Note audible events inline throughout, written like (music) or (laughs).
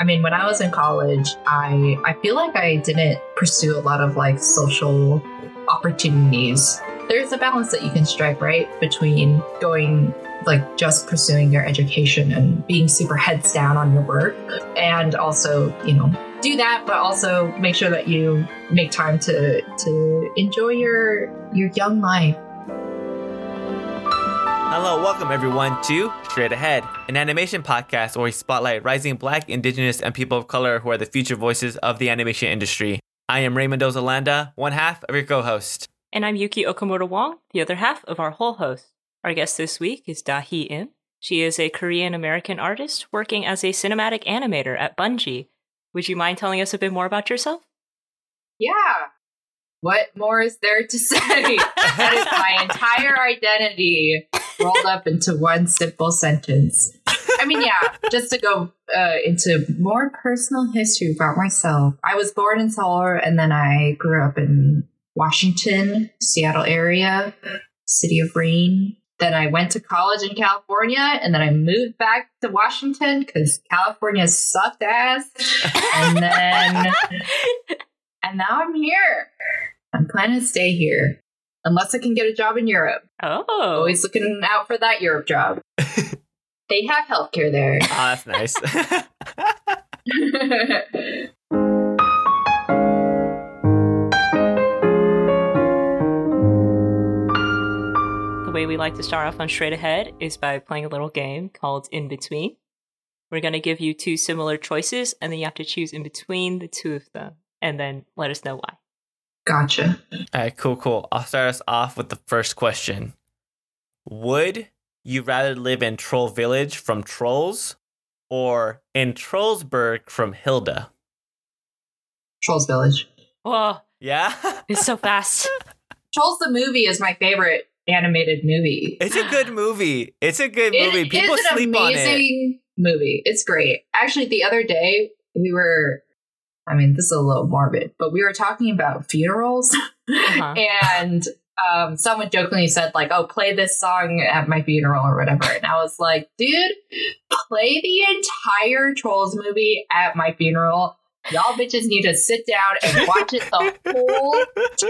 I mean, when I was in college, I I feel like I didn't pursue a lot of like social opportunities. There's a balance that you can strike, right, between going like just pursuing your education and being super heads down on your work and also, you know, do that but also make sure that you make time to to enjoy your your young life. Hello, welcome everyone to Straight Ahead, an animation podcast where we spotlight rising black, indigenous, and people of color who are the future voices of the animation industry. I am Raymond Ozalanda, one half of your co host. And I'm Yuki Okamoto Wong, the other half of our whole host. Our guest this week is Dahi Im. She is a Korean American artist working as a cinematic animator at Bungie. Would you mind telling us a bit more about yourself? Yeah. What more is there to say? (laughs) that is my entire identity rolled up into one simple sentence. I mean, yeah, just to go uh, into more personal history about myself. I was born in Seoul and then I grew up in Washington, Seattle area, city of rain. Then I went to college in California and then I moved back to Washington because California sucked ass. And then, (laughs) and now I'm here. I'm planning to stay here unless I can get a job in Europe. Oh. Always looking out for that Europe job. (laughs) they have healthcare there. Oh, (laughs) that's nice. (laughs) The way we like to start off on Straight Ahead is by playing a little game called In Between. We're going to give you two similar choices, and then you have to choose in between the two of them, and then let us know why. Gotcha. All right, cool, cool. I'll start us off with the first question Would you rather live in Troll Village from Trolls or in Trollsburg from Hilda? Trolls Village. Oh, Yeah? it's so fast. (laughs) Trolls the movie is my favorite animated movie. It's a good movie. It's a good It movie. People is sleep on it. amazing movie. It's great. Actually, the other day we were. I mean, this is a little morbid, but we were talking about funerals, (laughs) Uh-huh. and um, someone jokingly said like, "Oh, play this song at my funeral or whatever," and I was like, "Dude, play the entire Trolls movie at my funeral." Y'all bitches need to sit down and watch it the whole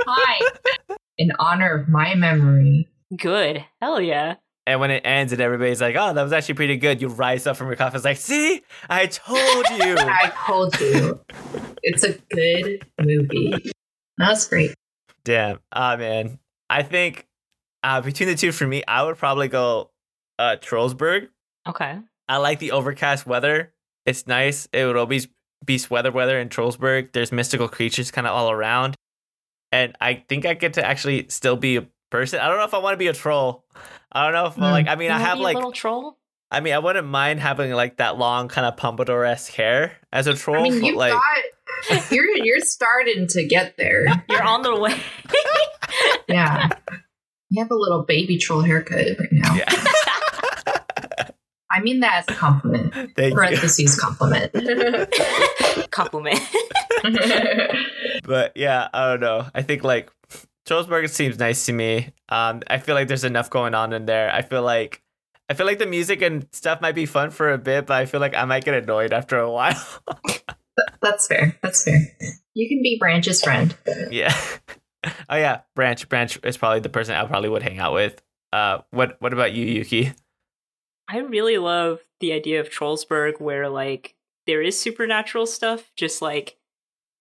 time in honor of my memory. Good. Hell yeah. And when it ends and everybody's like, oh, that was actually pretty good, you rise up from your coffin. It's like, see, I told you. (laughs) I told you. It's a good movie. That's great. Damn. Ah, man. I think uh, between the two for me, I would probably go uh, Trollsburg. Okay. I like the overcast weather. It's nice. It would always be weather weather in Trollsburg. There's mystical creatures kind of all around. And I think I get to actually still be a person. I don't know if I want to be a troll. I don't know if Mm. like I mean You I have be a like little troll. I mean I wouldn't mind having like that long kind of pompadour esque hair as a troll, I mean, you like got (laughs) you're you're starting to get there. You're on the way. (laughs) Yeah. You have a little baby troll haircut right now. yeah. I mean that as a compliment. (laughs) Thank you. Parentheses compliment. Compliment. But yeah, I don't know. I think like Trollsburg seems nice to me. Um, I feel like there's enough going on in there. I feel like I feel like the music and stuff might be fun for a bit, but I feel like I might get annoyed after a while. That's fair. That's fair. You can be Branch's friend. yeah. (laughs) oh yeah, Branch. Branch is probably the person I probably would hang out with. Uh, what what about you, Yuki? I really love the idea of Trollsburg where like there is supernatural stuff, just like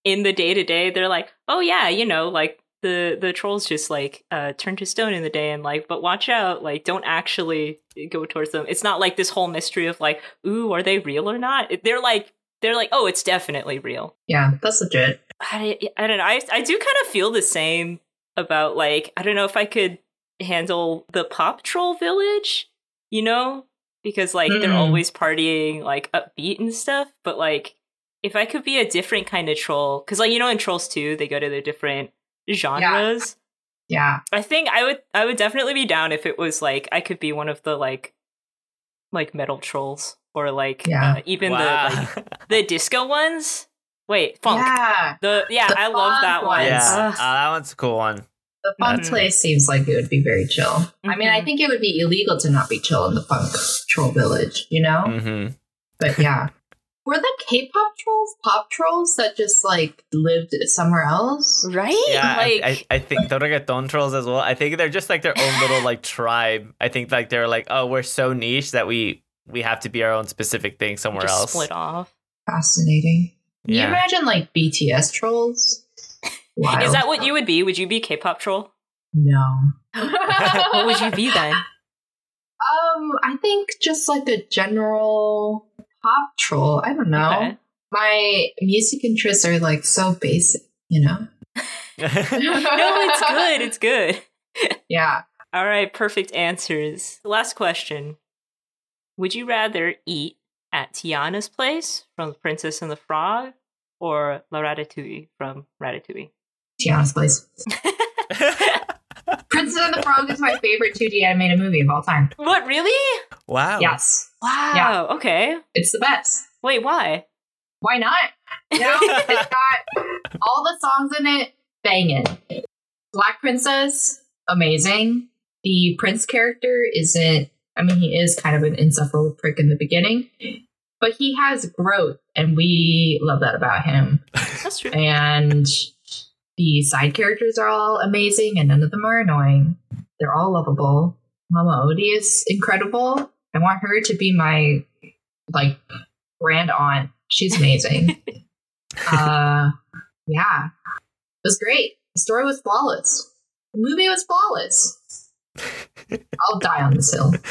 in the day to day, they're like, oh yeah, you know, like the the trolls just like uh turn to stone in the day and like but watch out like don't actually go towards them it's not like this whole mystery of like ooh are they real or not they're like they're like oh it's definitely real Yeah, that's legit. I, I don't know. I, I do kind of feel the same about like I don't know if I could handle the pop troll village, you know, because like they're Mm. always partying like upbeat and stuff. But like if I could be a different kind of troll, because like you know in Trolls 2 they go to their different genres. Yeah. I think I would I would definitely be down if it was like I could be one of the like like metal trolls or like Yeah. uh, even Wow. the like the (laughs) disco ones. Wait, funk. Yeah. The yeah, The I love that one. yeah, Ugh. uh, that one's a cool one. The funk Mhm. place seems like it would be very chill. I mean, I Mhm. think it would be illegal to not be chill in the funk troll village, you know? hmm But yeah. (laughs) Were the K-pop trolls pop trolls that just like lived somewhere else? Right? Yeah, like I, I, I think the reggaeton trolls as well. I think they're just like their own little like tribe. I think like they're like, oh, we're so niche that we we have to be our own specific thing somewhere just else. split off. Fascinating. Can you imagine like BTS trolls? Wild. (laughs) Is that what you would be? Would you be K-pop troll? No. (laughs) what would you be then? (laughs) Um, I think just like a general pop troll. I don't know. Okay. My music interests are like so basic, you know? (laughs) (laughs) No, it's good. It's good. (laughs) Yeah. All right, perfect answers. Last question. Would you rather eat at Tiana's place from Princess and the Frog or La Ratatouille from Ratatouille? Tiana's place. Princess and the Frog is my favorite 2D animated movie of all time. what, really? wow. Yes. Wow. Okay. It's the best. Wait, why? Why not? You know, (laughs) it's got all the songs in it banging. Black Princess, amazing. The prince character isn't, I mean, he is kind of an insufferable prick in the beginning, but he has growth, and we love that about him. That's true. And the side characters are all amazing, and none of them are annoying. They're all lovable. Mama Odie is incredible. I want her to be my like grand aunt. She's amazing. (laughs) uh, yeah, it was great. The story was flawless. The movie was flawless. (laughs) I'll die on this hill. (laughs)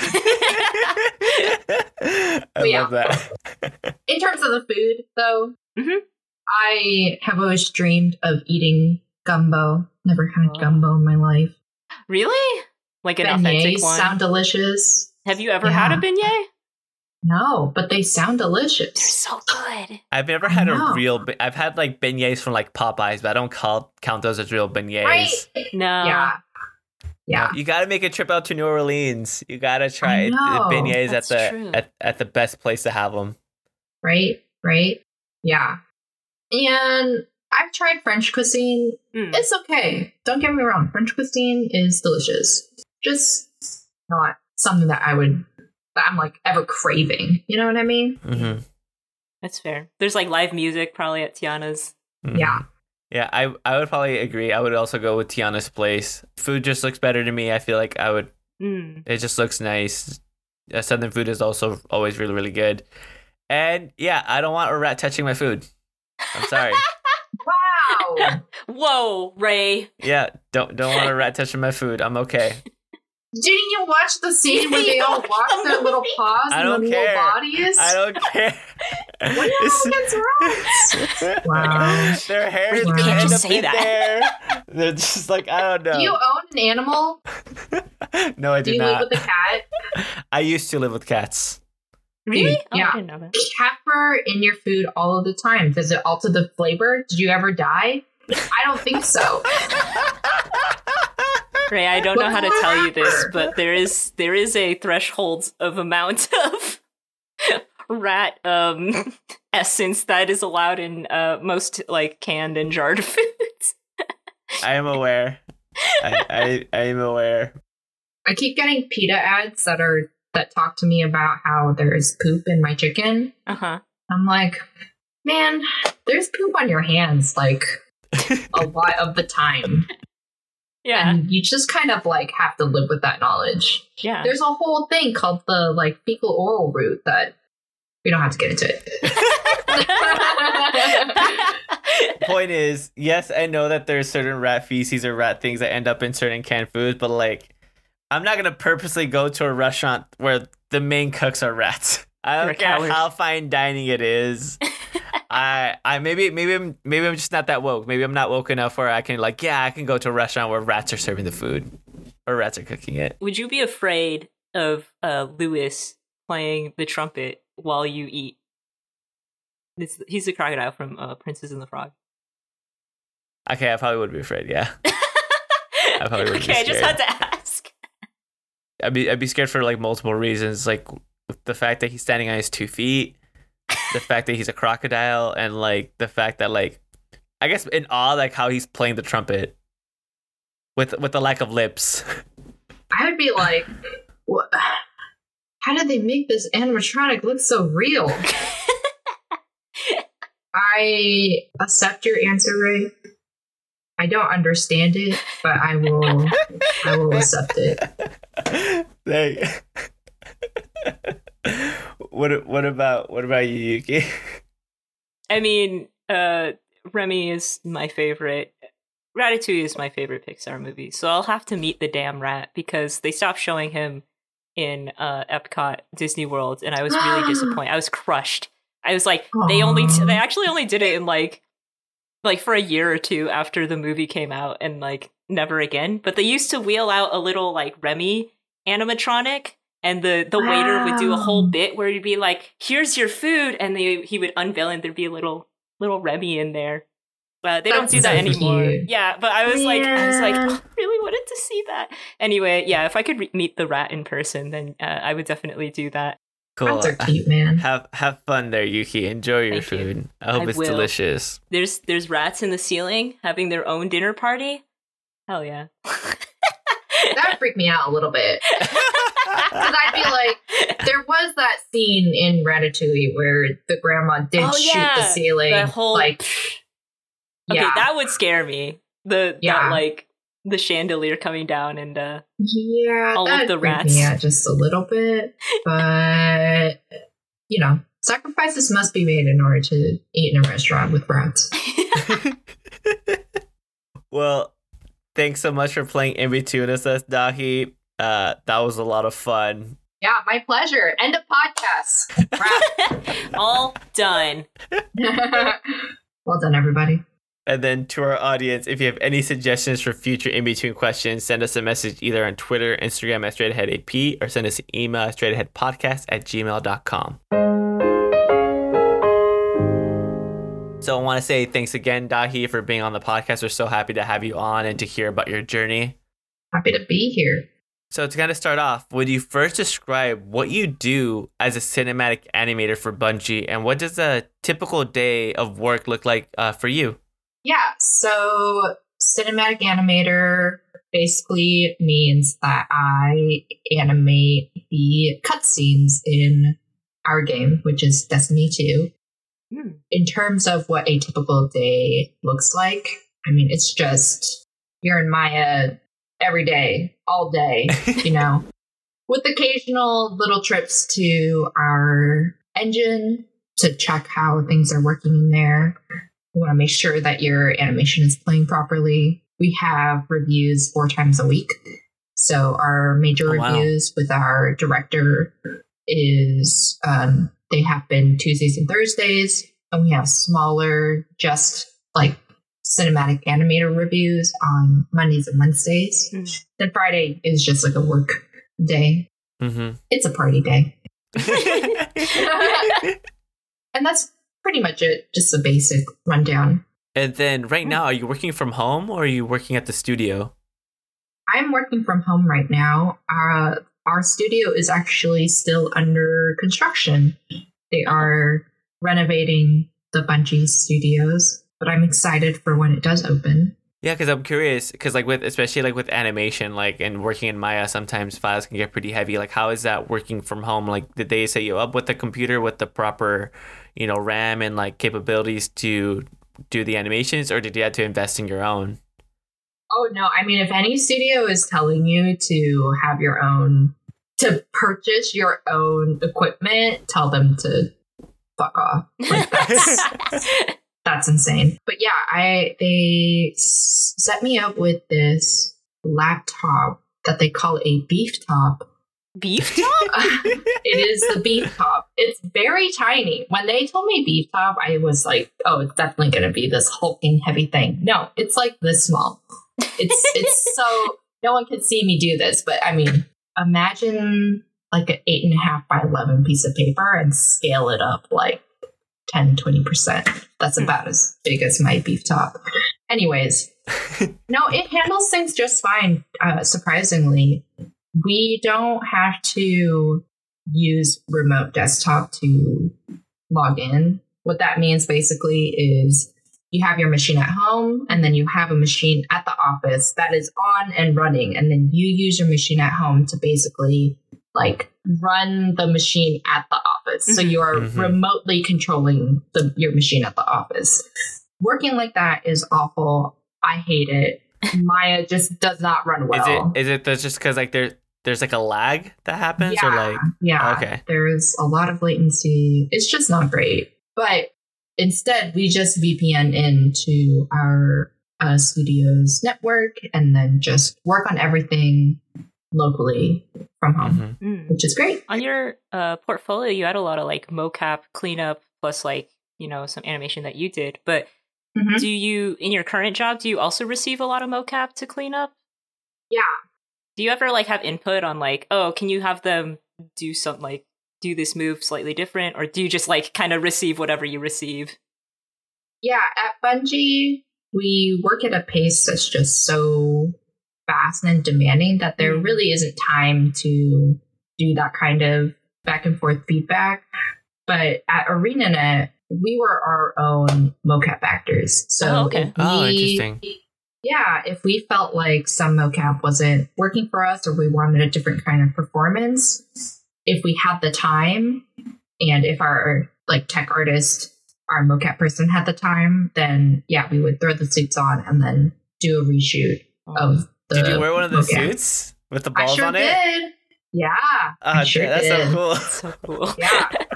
I yeah. love that. In terms of the food, though, Mhm. I have always dreamed of eating gumbo. Never had Oh. gumbo in my life. really? Like an authentic Beignets one? sound delicious. Have you ever had a Yeah. beignet? No, but they sound delicious. They're delicious. so good. I've never had a real. Be- I've had like beignets from like Popeyes, but I don't call count those as real beignets. Right? No. yeah. Yeah. You got to make a trip out to New Orleans. You got to try I the know. beignets at the at, at the best place to have them. Right? Right? Yeah. And I've tried French cuisine. Mm. It's okay. Don't get me wrong. French cuisine is delicious. Just not something that I would, that I'm like ever craving. You know what I mean? Mm-hmm. That's fair. There's like live music probably at Tiana's. Yeah. Yeah, I I would probably agree. I would also go with Tiana's place. Food just looks better to me. I feel like I would. Mm. It just looks nice. Uh, Southern food is also always really really good. And yeah, I don't want a rat touching my food. I'm sorry. (laughs) Wow. Whoa, Ray. yeah, don't don't want a rat touching my food. I'm okay. Didn't you watch the scene where they all (laughs) wash their little paws I and don't their care. little bodies? I don't care. (laughs) What against rats? Wow. Their hair is You gonna end just up say in that. there. They're just like I don't know. Do you own an animal? no, I Do not. do you not. live with a cat? I used to live with cats. Really? Oh, Yeah. I didn't know that. Cat fur in your food all of the time. Does it alter the flavor? Did you ever die? I don't think so. (laughs) Ray, I don't know how to tell you this, but there is there is a threshold of amount (laughs) of rat um (laughs) essence that is allowed in uh most like canned and jarred foods. I am aware. I, I I am aware. I keep getting PETA ads that are that talk to me about how there's poop in my chicken. Uh-huh. I'm like, man, there's poop on your hands like (laughs) a lot of the time. Yeah. And you just kind of like have to live with that knowledge. Yeah. There's a whole thing called the like fecal oral route that we don't have to get into it. (laughs) Point is, yes, I know that there's certain rat feces or rat things that end up in certain canned foods, but like, I'm not gonna purposely go to a restaurant where the main cooks are rats. (laughs) I don't care how fine dining it is. (laughs) I I maybe maybe I'm maybe I'm just not that woke. Maybe I'm not woke enough where I can like yeah I can go to a restaurant where rats are serving the food or rats are cooking it. Would you be afraid of uh Louis playing the trumpet while you eat? It's, he's the crocodile from uh, Princess and the Frog. Okay, I probably would be afraid. Yeah, (laughs) I probably would be okay, I just had to ask. I'd be I'd be scared for like multiple reasons, like the fact that he's standing on his two feet, the fact that he's a crocodile, and like the fact that like I guess in awe like how he's playing the trumpet with with the lack of lips. I would be like, what? How did they make this animatronic look so real? (laughs) I accept your answer, Ray. I don't understand it, but I will. I will accept it. Hey. what what about what about you, Yuki? I mean, uh, Remy is my favorite. Ratatouille is my favorite Pixar movie, so I'll have to meet the damn rat because they stopped showing him in uh, Epcot Disney World, and I was really (gasps) disappointed. I was crushed. I was like, they only Aw. they actually only did it in like like for a year or two after the movie came out, and like never again. But they used to wheel out a little like Remy animatronic. And the, the waiter would do a whole bit where he'd be like, "Here's your food," and they, he would unveil, and there'd be a little little Remy in there. But they don't That's do that so anymore. cute. Yeah, but I was like, I was like, oh, I really wanted to see that. Anyway, yeah, if I could re- meet the rat in person, then uh, I would definitely do that. Cool. Rats are cute, man. Have have fun there, Yuki. Enjoy your Thank you. food. I hope I it's will. delicious. There's there's rats in the ceiling having their own dinner party. Hell yeah. (laughs) That would freak me out a little bit. (laughs) Because I'd be like, there was that scene in Ratatouille where the grandma did Oh, shoot the ceiling. the whole like, okay, yeah. that would scare me. The Yeah. that like the chandelier coming down and uh yeah, all of the rats. yeah just a little bit. But, you know, sacrifices must be made in order to eat in a restaurant with rats. (laughs) (laughs) well, thanks so much for playing in between us, us, Dahi. Uh, that was a lot of fun. Yeah, my pleasure. End of podcast. (laughs) All done. well done, everybody. And then to our audience, if you have any suggestions for future in between questions, send us a message either on Twitter, Instagram at straightaheadap, or send us an email at straightaheadpodcast at gmail.com. So I want to say thanks again, Dahi, for being on the podcast. We're so happy to have you on and to hear about your journey. Happy to be here. So to kind of start off, would you first describe what you do as a cinematic animator for Bungie, and what does a typical day of work look like uh, for you? Yeah, so cinematic animator basically means that I animate the cutscenes in our game, which is Destiny 2. Hmm. In terms of what a typical day looks like, I mean, it's just you're in Maya every day, all day, (laughs) you know, with occasional little trips to our engine to check how things are working in there. We want to make sure that your animation is playing properly. We have reviews four times a week. So our major Oh, wow. reviews with our director is um, they happen Tuesdays and Thursdays, and we have smaller, just like cinematic animator reviews on Mondays and Wednesdays. Mm. Then Friday is just like a work day. Mm-hmm. It's a party day. (laughs) (laughs) And that's pretty much it, just a basic rundown. and then right now, are you working from home or are you working at the studio? I'm working from home right now. Uh, our studio is actually still under construction. They are renovating the Bungie studios, but I'm excited for when it does open. Yeah, because I'm curious. Because like with especially like with animation, like and working in Maya, sometimes files can get pretty heavy. Like, how is that working from home? Like, did they set you up with the computer with the proper, you know, RAM and like capabilities to do the animations, or did you have to invest in your own? Oh no, I mean if any studio is telling you to have your own to purchase your own equipment, tell them to fuck off. Like (laughs) that's that's insane. But yeah, I they set me up with this laptop that they call a beef top. Beef (laughs) top? it is the beef top. It's very tiny. When they told me beef top, I was like, oh, it's definitely going to be this hulking heavy thing. No, it's like this small. It's it's so (laughs) no one can see me do this, but I mean, imagine like an eight and a half by eleven piece of paper and scale it up like 10 20%. That's Hmm. about as big as my beef top. Anyways, (laughs) no, it handles things just fine, uh, surprisingly. We don't have to use remote desktop to log in. What that means basically is you have your machine at home and then you have a machine at the office that is on and running and then you use your machine at home to basically like run the machine at the office. So Mhm. you are Mhm. remotely controlling the, your machine at the office. Working like that is awful. I hate it. Maya just does not run well. Is it is it that's just because like there there's like a lag that happens or like Yeah. Okay. There's a lot of latency. It's just not great. But instead, we just VPN into our uh, studio's network and then just work on everything locally from home, mhm. Mm. which is great. On your uh, portfolio, you had a lot of like mocap cleanup plus like you know some animation that you did. But Mhm. do you in your current job do you also receive a lot of mocap to clean up? Yeah. Do you ever like have input on like oh can you have them do something like do this move slightly different or do you just like kind of receive whatever you receive? Yeah, at Bungie, we work at a pace that's just so fast and demanding that there Mm. really isn't time to do that kind of back and forth feedback. But at ArenaNet, we were our own mocap actors. So Oh, okay. if Oh, interesting. Yeah, if we felt like some mocap wasn't working for us or we wanted a different kind of performance, if we had the time and if our like tech artist, our mocap person had the time, then yeah, we would throw the suits on and then do a reshoot of the Did you wear one of the mocap. suits with the I balls sure on it? did. Yeah. Ah, I sure that's did. so cool. so cool. Yeah. it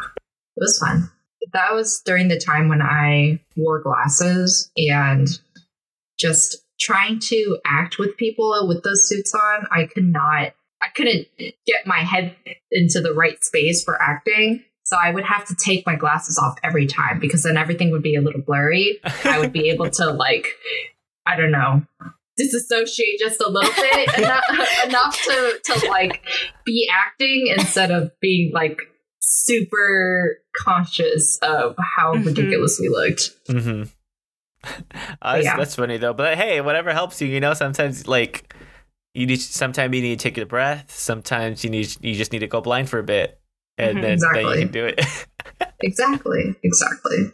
was fun. That was during the time when I wore glasses and just trying to act with people with those suits on. I could not, I couldn't get my head into the right space for acting. So I would have to take my glasses off every time because then everything would be a little blurry. I would be (laughs) able to, like, I don't know, disassociate just a little bit enough, (laughs) enough to, to, like, be acting instead of being, like, super conscious of how Mhm. ridiculous we looked. hmm (laughs) Uh, that's, Yeah. that's funny though. But hey, whatever helps you. You know, sometimes like you need. Sometimes you need to take a breath. Sometimes you need. You just need to go blind for a bit, and Mhm. then, then you can do it. (laughs) Exactly. Exactly.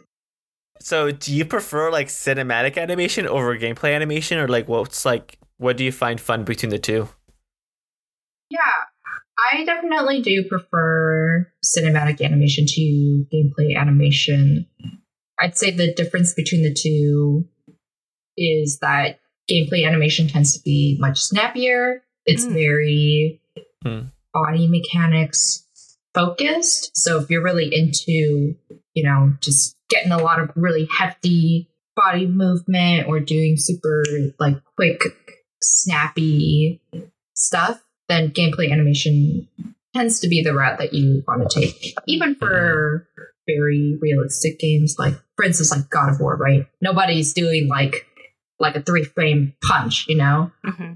so, do you prefer like cinematic animation over gameplay animation, or like what's like? What do you find fun between the two? Yeah, I definitely do prefer cinematic animation to gameplay animation. I'd say the difference between the two is that gameplay animation tends to be much snappier. It's Mm. very Hmm. body mechanics focused. So if you're really into, you know, just getting a lot of really hefty body movement or doing super like quick, snappy stuff, then gameplay animation tends to be the route that you want to take. Even for very realistic games, like for instance, like God of War, right? Nobody's doing like like a three frame punch, you know? hmm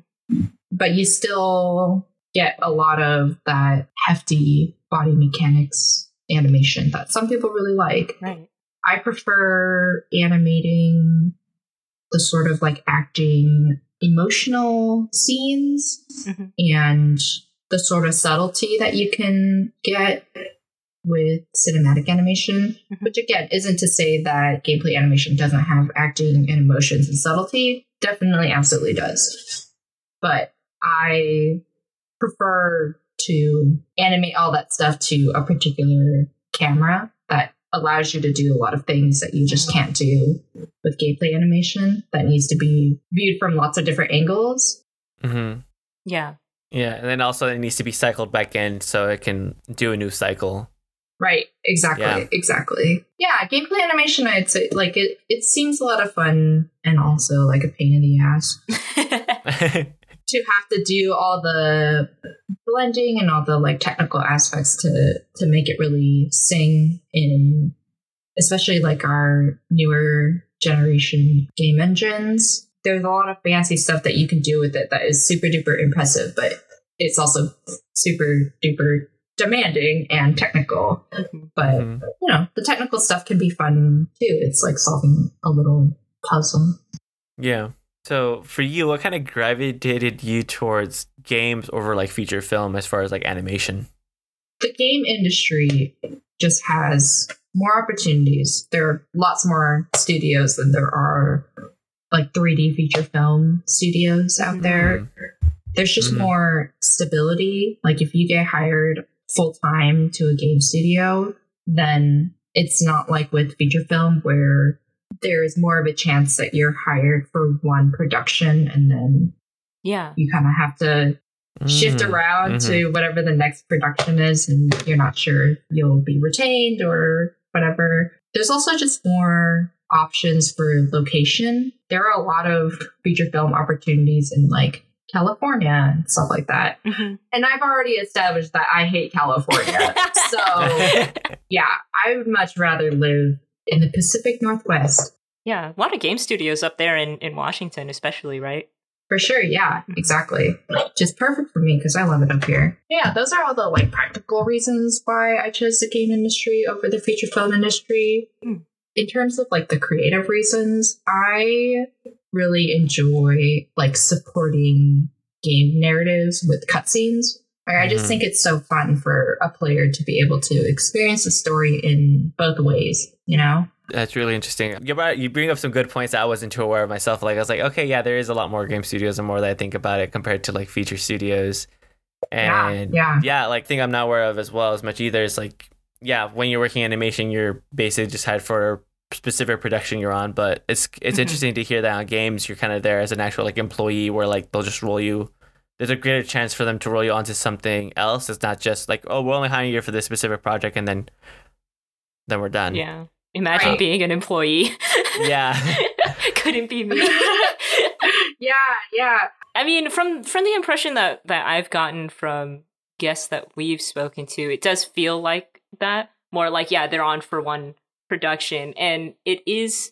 but you still get a lot of that hefty body mechanics animation that some people really like. Right. I prefer animating the sort of like acting emotional scenes Mhm. and the sort of subtlety that you can get with cinematic animation, Mhm. which again isn't to say that gameplay animation doesn't have acting and emotions and subtlety. Definitely, absolutely does. But I prefer to animate all that stuff to a particular camera that allows you to do a lot of things that you just Mm. can't do with gameplay animation that needs to be viewed from lots of different angles. hmm Yeah. Yeah, and then also it needs to be cycled back in so it can do a new cycle. Right, exactly, Yeah. exactly. Yeah, gameplay animation I'd say like it it seems a lot of fun and also like a pain in the ass (laughs) (laughs) (laughs) to have to do all the blending and all the like technical aspects to to make it really sing in especially like our newer generation game engines there's a lot of fancy stuff that you can do with it that is super duper impressive but it's also super duper demanding and technical but Mhm. you know the technical stuff can be fun too it's like solving a little puzzle Yeah. So for you, what kind of gravitated you towards games over like feature film as far as like animation? the game industry just has more opportunities. There are lots more studios than there are like 3D feature film studios out there. There's just Mhm. more stability. Like if you get hired full time to a game studio, then it's not like with feature film where there is more of a chance that you're hired for one production and then Yeah. you kind of have to shift Mm. around Mhm. to whatever the next production is and you're not sure you'll be retained or whatever. There's also just more options for location. There are a lot of feature film opportunities in like California and stuff like that. Mhm. And I've already established that I hate California. (laughs) so yeah, I would much rather live in the Pacific Northwest. yeah. A lot of game studios up there in, in Washington, especially, right? For sure, yeah, exactly. Just perfect for me because I love it up here. Yeah, those are all the like practical reasons why I chose the game industry over the feature film industry. Hmm. In terms of like the creative reasons, I really enjoy like supporting game narratives with cutscenes. Like, I just Mhm. think it's so fun for a player to be able to experience the story in both ways, you know? That's really interesting. You brought, you bring up some good points that I wasn't too aware of myself. Like I was like, okay, yeah, there is a lot more game studios and more that I think about it compared to like feature studios. And yeah. yeah, like thing I'm not aware of as well as much either is like, yeah, when you're working animation, you're basically just hired for a specific production you're on. But it's it's Mhm. interesting to hear that on games you're kind of there as an actual like employee where like they'll just roll you. There's a greater chance for them to roll you onto something else. It's not just like, oh, we're only hiring you for this specific project and then then we're done. Yeah. Imagine Right. being an employee. (laughs) Yeah. (laughs) Couldn't be me. (laughs) yeah, yeah. I mean, from from the impression that that I've gotten from guests that we've spoken to, it does feel like that. More like, yeah, they're on for one production, and it is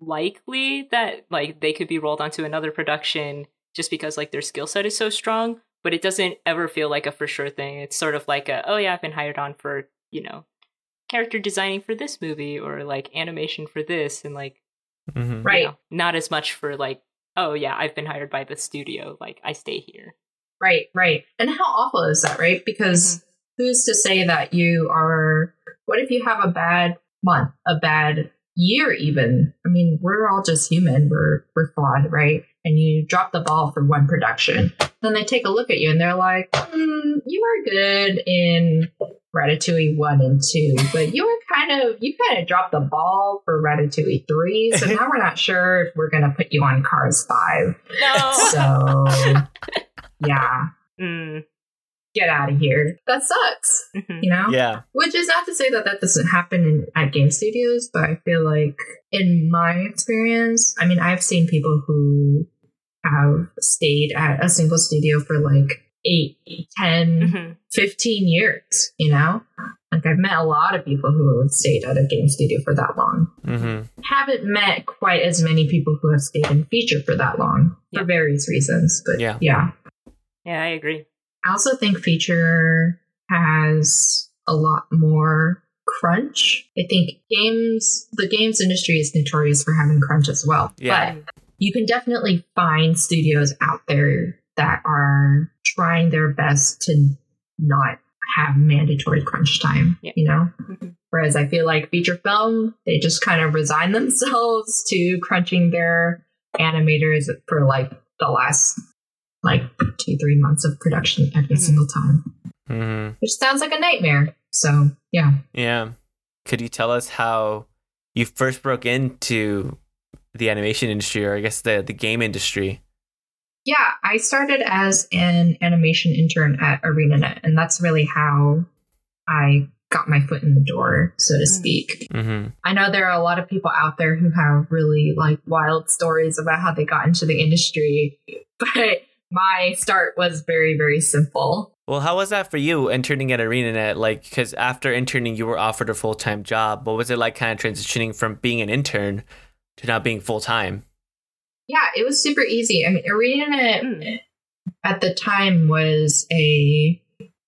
likely that like they could be rolled onto another production just because like their skill set is so strong. But it doesn't ever feel like a for sure thing. It's sort of like a, oh yeah, I've been hired on for you know character designing for this movie or like animation for this, and like mm-hmm. you Right. know, not as much for like, oh yeah, I've been hired by the studio, like I stay here. Right, right. And how awful is that, right? Because who's to say that you are what if you have a bad month, a bad year even? I mean, we're all just human. We're we're flawed, right? And you drop the ball for one production. Then they take a look at you and they're like, mm, you were good in Ratatouille one and two, but you were kind of you kind of dropped the ball for Ratatouille three. So (laughs) now we're not sure if we're gonna put you on Cars five. No. So (laughs) yeah, mm, get out of here. That sucks, mhm. you know? Yeah. Which is not to say that that doesn't happen in, at game studios, but I feel like in my experience, I mean, I've seen people who have stayed at a single studio for like eight, 10, Mhm. 15 years, you know? Like I've met a lot of people who have stayed at a game studio for that long. Mm-hmm. Haven't met quite as many people who have stayed in feature for that long Yeah. for various reasons. But Yeah. yeah. Yeah, I agree. I also think feature has a lot more crunch. I think games, the games industry is notorious for having crunch as well. Yeah. But you can definitely find studios out there that are trying their best to not have mandatory crunch time, Yeah. you know? Mhm. Whereas I feel like feature film, they just kind of resign (laughs) themselves to crunching their animators for like the last like two, three months of production every Mhm. single time, hmm which sounds like a nightmare. So, yeah. Yeah. Could you tell us how you first broke into the animation industry, or I guess the the game industry? Yeah, I started as an animation intern at ArenaNet, and that's really how I got my foot in the door, so to speak. Mm. speak. hmm I know there are a lot of people out there who have really like wild stories about how they got into the industry, (laughs) but my start was very, very simple. Well, how was that for you interning at ArenaNet? Like, because after interning, you were offered a full time job. What was it like, kind of transitioning from being an intern to now being full time? Yeah, it was super easy. I mean, ArenaNet at the time was a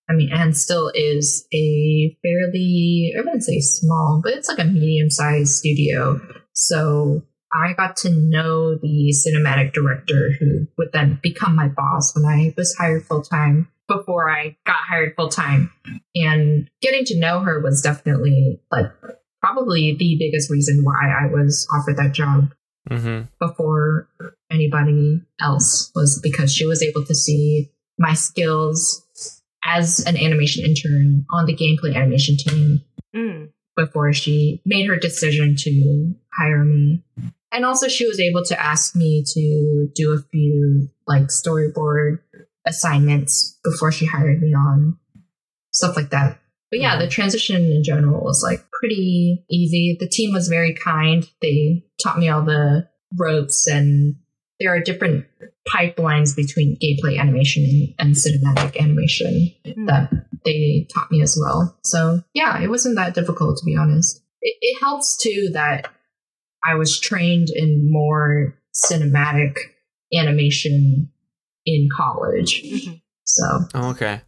I mean, and still is a fairly, I wouldn't say small, but it's like a medium sized studio. So I got to know the cinematic director who would then become my boss when I was hired full time before I got hired full time. And getting to know her was definitely like probably the biggest reason why I was offered that job mm-hmm. before anybody else was because she was able to see my skills as an animation intern on the gameplay animation team. Mm. before she made her decision to hire me. And also, she was able to ask me to do a few like storyboard assignments before she hired me on, stuff like that. But yeah, the transition in general was like pretty easy. The team was very kind. They taught me all the ropes, and there are different pipelines between gameplay animation and, and cinematic animation Mm. that they taught me as well. So yeah, it wasn't that difficult to be honest. It, it helps too that I was trained in more cinematic animation in college. Mhm. So Oh, okay.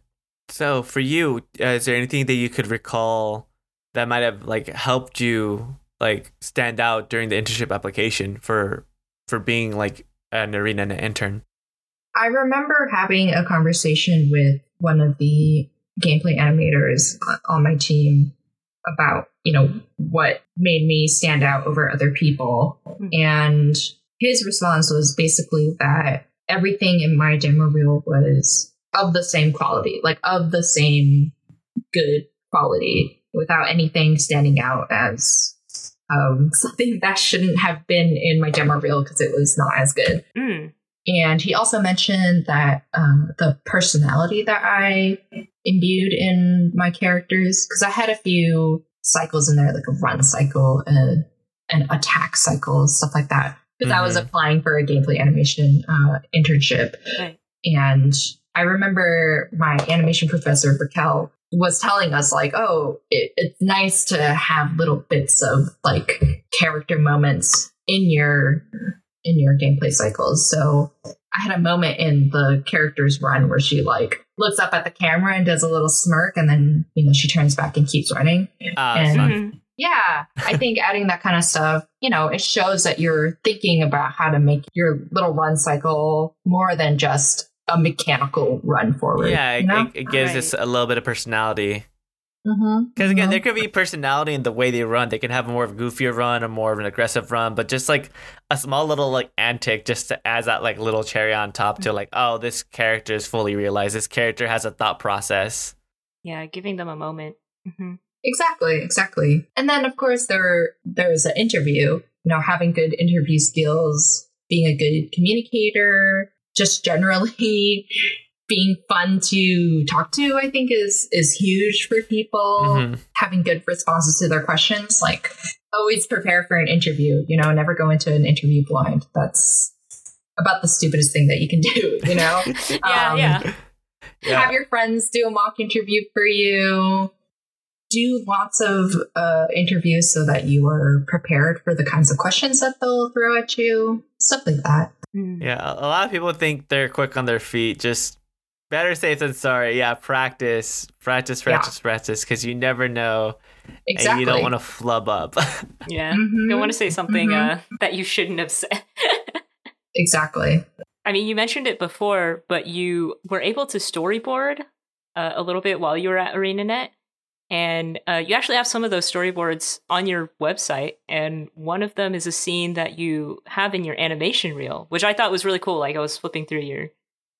So for you, uh, is there anything that you could recall that might have like helped you like stand out during the internship application for for being like an ArenaNet an intern? I remember having a conversation with one of the gameplay animators on my team about, you know, what made me stand out over other people. Mhm. And his response was basically that everything in my demo reel was of the same quality, like of the same good quality, without anything standing out as um, (laughs) something that shouldn't have been in my demo reel because it was not as good. Mm. And he also mentioned that um, the personality that I imbued in my characters, because I had a few cycles in there, like a run cycle and an attack cycle, stuff like that. Because I was Mhm. applying for a gameplay animation uh, internship. Right. And I remember my animation professor, Raquel, was telling us, like, oh, it, it's nice to have little bits of like character moments in your in your gameplay cycles. So I had a moment in the character's run where she like looks up at the camera and does a little smirk and then, you know, she turns back and keeps running. Ah, And- fun. Mhm. Yeah, I think adding that kind of stuff, you know, it shows that you're thinking about how to make your little run cycle more than just a mechanical run forward. yeah, you it, know? it, it gives us a little bit of personality. Mhm, Because again, mhm. there could be personality in the way they run. They can have a more of a goofier run or more of an aggressive run, but just like a small little like antic just to add that like little cherry on top to like, oh, this character is fully realized. This character has a thought process. Yeah, giving them a moment. hmm Exactly, exactly. And then of course there there's an interview, you know, having good interview skills, being a good communicator, just generally (laughs) being fun to talk to, I think is is huge for people. Mhm. Having good responses to their questions, like always prepare for an interview, you know, never go into an interview blind. That's about the stupidest thing that you can do, you know? (laughs) Yeah, Um, yeah. Yeah. have your friends do a mock interview for you do lots of uh, interviews so that you are prepared for the kinds of questions that they'll throw at you stuff like that Mm. Yeah, a a lot of people think they're quick on their feet. Just better safe than sorry. Yeah, practice, practice, Yeah. practice, practice, because you never know, exactly and you don't want to flub up. (laughs) Yeah. Mhm, Don't want to say something mhm. uh, that you shouldn't have said. (laughs) exactly I mean, you mentioned it before, but you were able to storyboard uh, a little bit while you were at ArenaNet. And uh, you actually have some of those storyboards on your website. And one of them is a scene that you have in your animation reel, which I thought was really cool. Like, I was flipping through your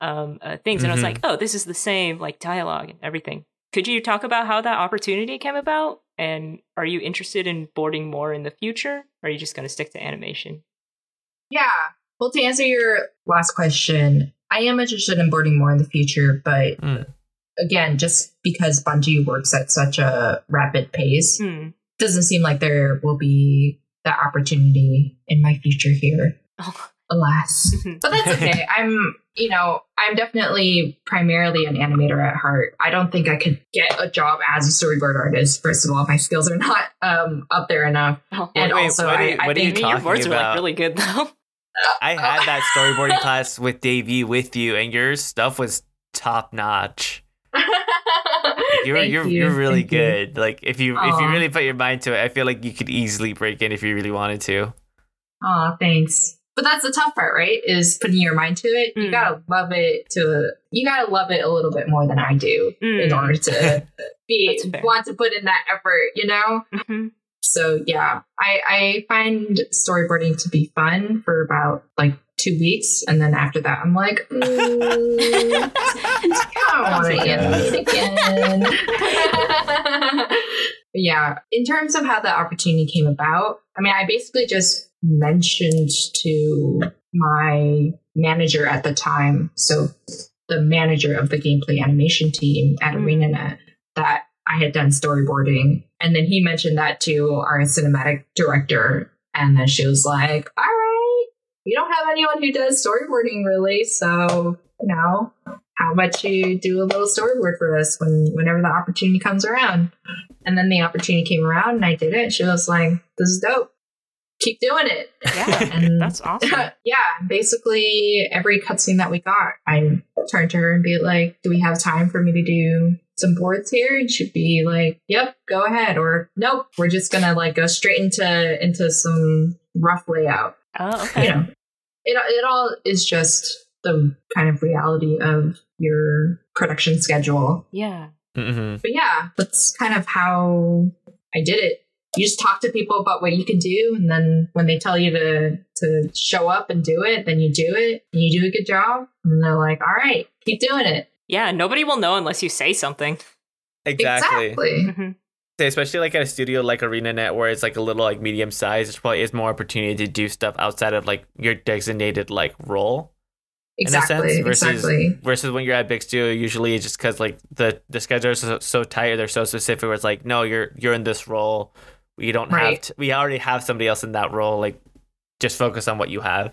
um, uh, things and I was like, oh, this is the same, like, dialogue and everything. Could you talk about how that opportunity came about? And are you interested in boarding more in the future? Or are you just going to stick to animation? yeah well to answer your last question i am interested in boarding more in the future but Mm. again just because bungie works at such a rapid pace Hmm. doesn't seem like there will be that opportunity in my future here Oh. (laughs) alas (laughs) but that's okay (laughs) i'm you know i'm definitely primarily an animator at heart i don't think i could get a job as a storyboard artist first of all my skills are (laughs) not um up there enough Oh. and Wait, also what are I, you- I what are you think your talking boards are like about? really good though. I had that (laughs) storyboarding class with Davey with you, and your stuff was top notch. You're Thank you're you, you're really thank you. good. Like if you if you really put your mind to it, I feel like you could easily break in if you really wanted to. Aw, thanks but that's the tough part right is putting your mind to it you Mm. gotta love it to you gotta love it a little bit more than i do in Mm. order to (laughs) be That's want to put in that effort you know Mhm. so yeah I, I find storyboarding to be fun for about like two weeks and then after that i'm like (laughs) mm, i don't want to animate again (laughs) yeah, in terms of how the opportunity came about, I mean, I basically just mentioned to my manager at the time, so the manager of the gameplay animation team at Mm. ArenaNet, that I had done storyboarding. And then he mentioned that to our cinematic director. And then she was like, all right, we don't have anyone who does storyboarding really. So, you know, how about you do a little storyboard for us when whenever the opportunity comes around? And then the opportunity came around and I did it. She was like, this is dope. Keep doing it. Yeah, (laughs) And that's awesome. (laughs) yeah, basically every cutscene that we got, I turned to her and be like, "Do we have time for me to do some boards here?" And she'd be like, "Yep, go ahead." Or, "Nope, we're just gonna like go straight into into some rough layout." Oh, You okay. know, it it all is just the kind of reality of your production schedule. Yeah. hmm But yeah, that's kind of how I did it. You just talk to people about what you can do, and then when they tell you to to show up and do it, then you do it, and you do a good job, and they're like, "All right, keep doing it." Yeah, nobody will know unless you say something. Exactly. Exactly. Mhm. Especially like at a studio like ArenaNet where it's like a little like medium size, there probably is more opportunity to do stuff outside of like your designated like role. in a Exactly. sense, versus Exactly. versus when you're at big studio, usually it's just because like the the schedules are so, so tight or they're so specific. Where it's like, no, you're you're in this role. We don't have to, we already have somebody else in that role. Like, just focus on what you have.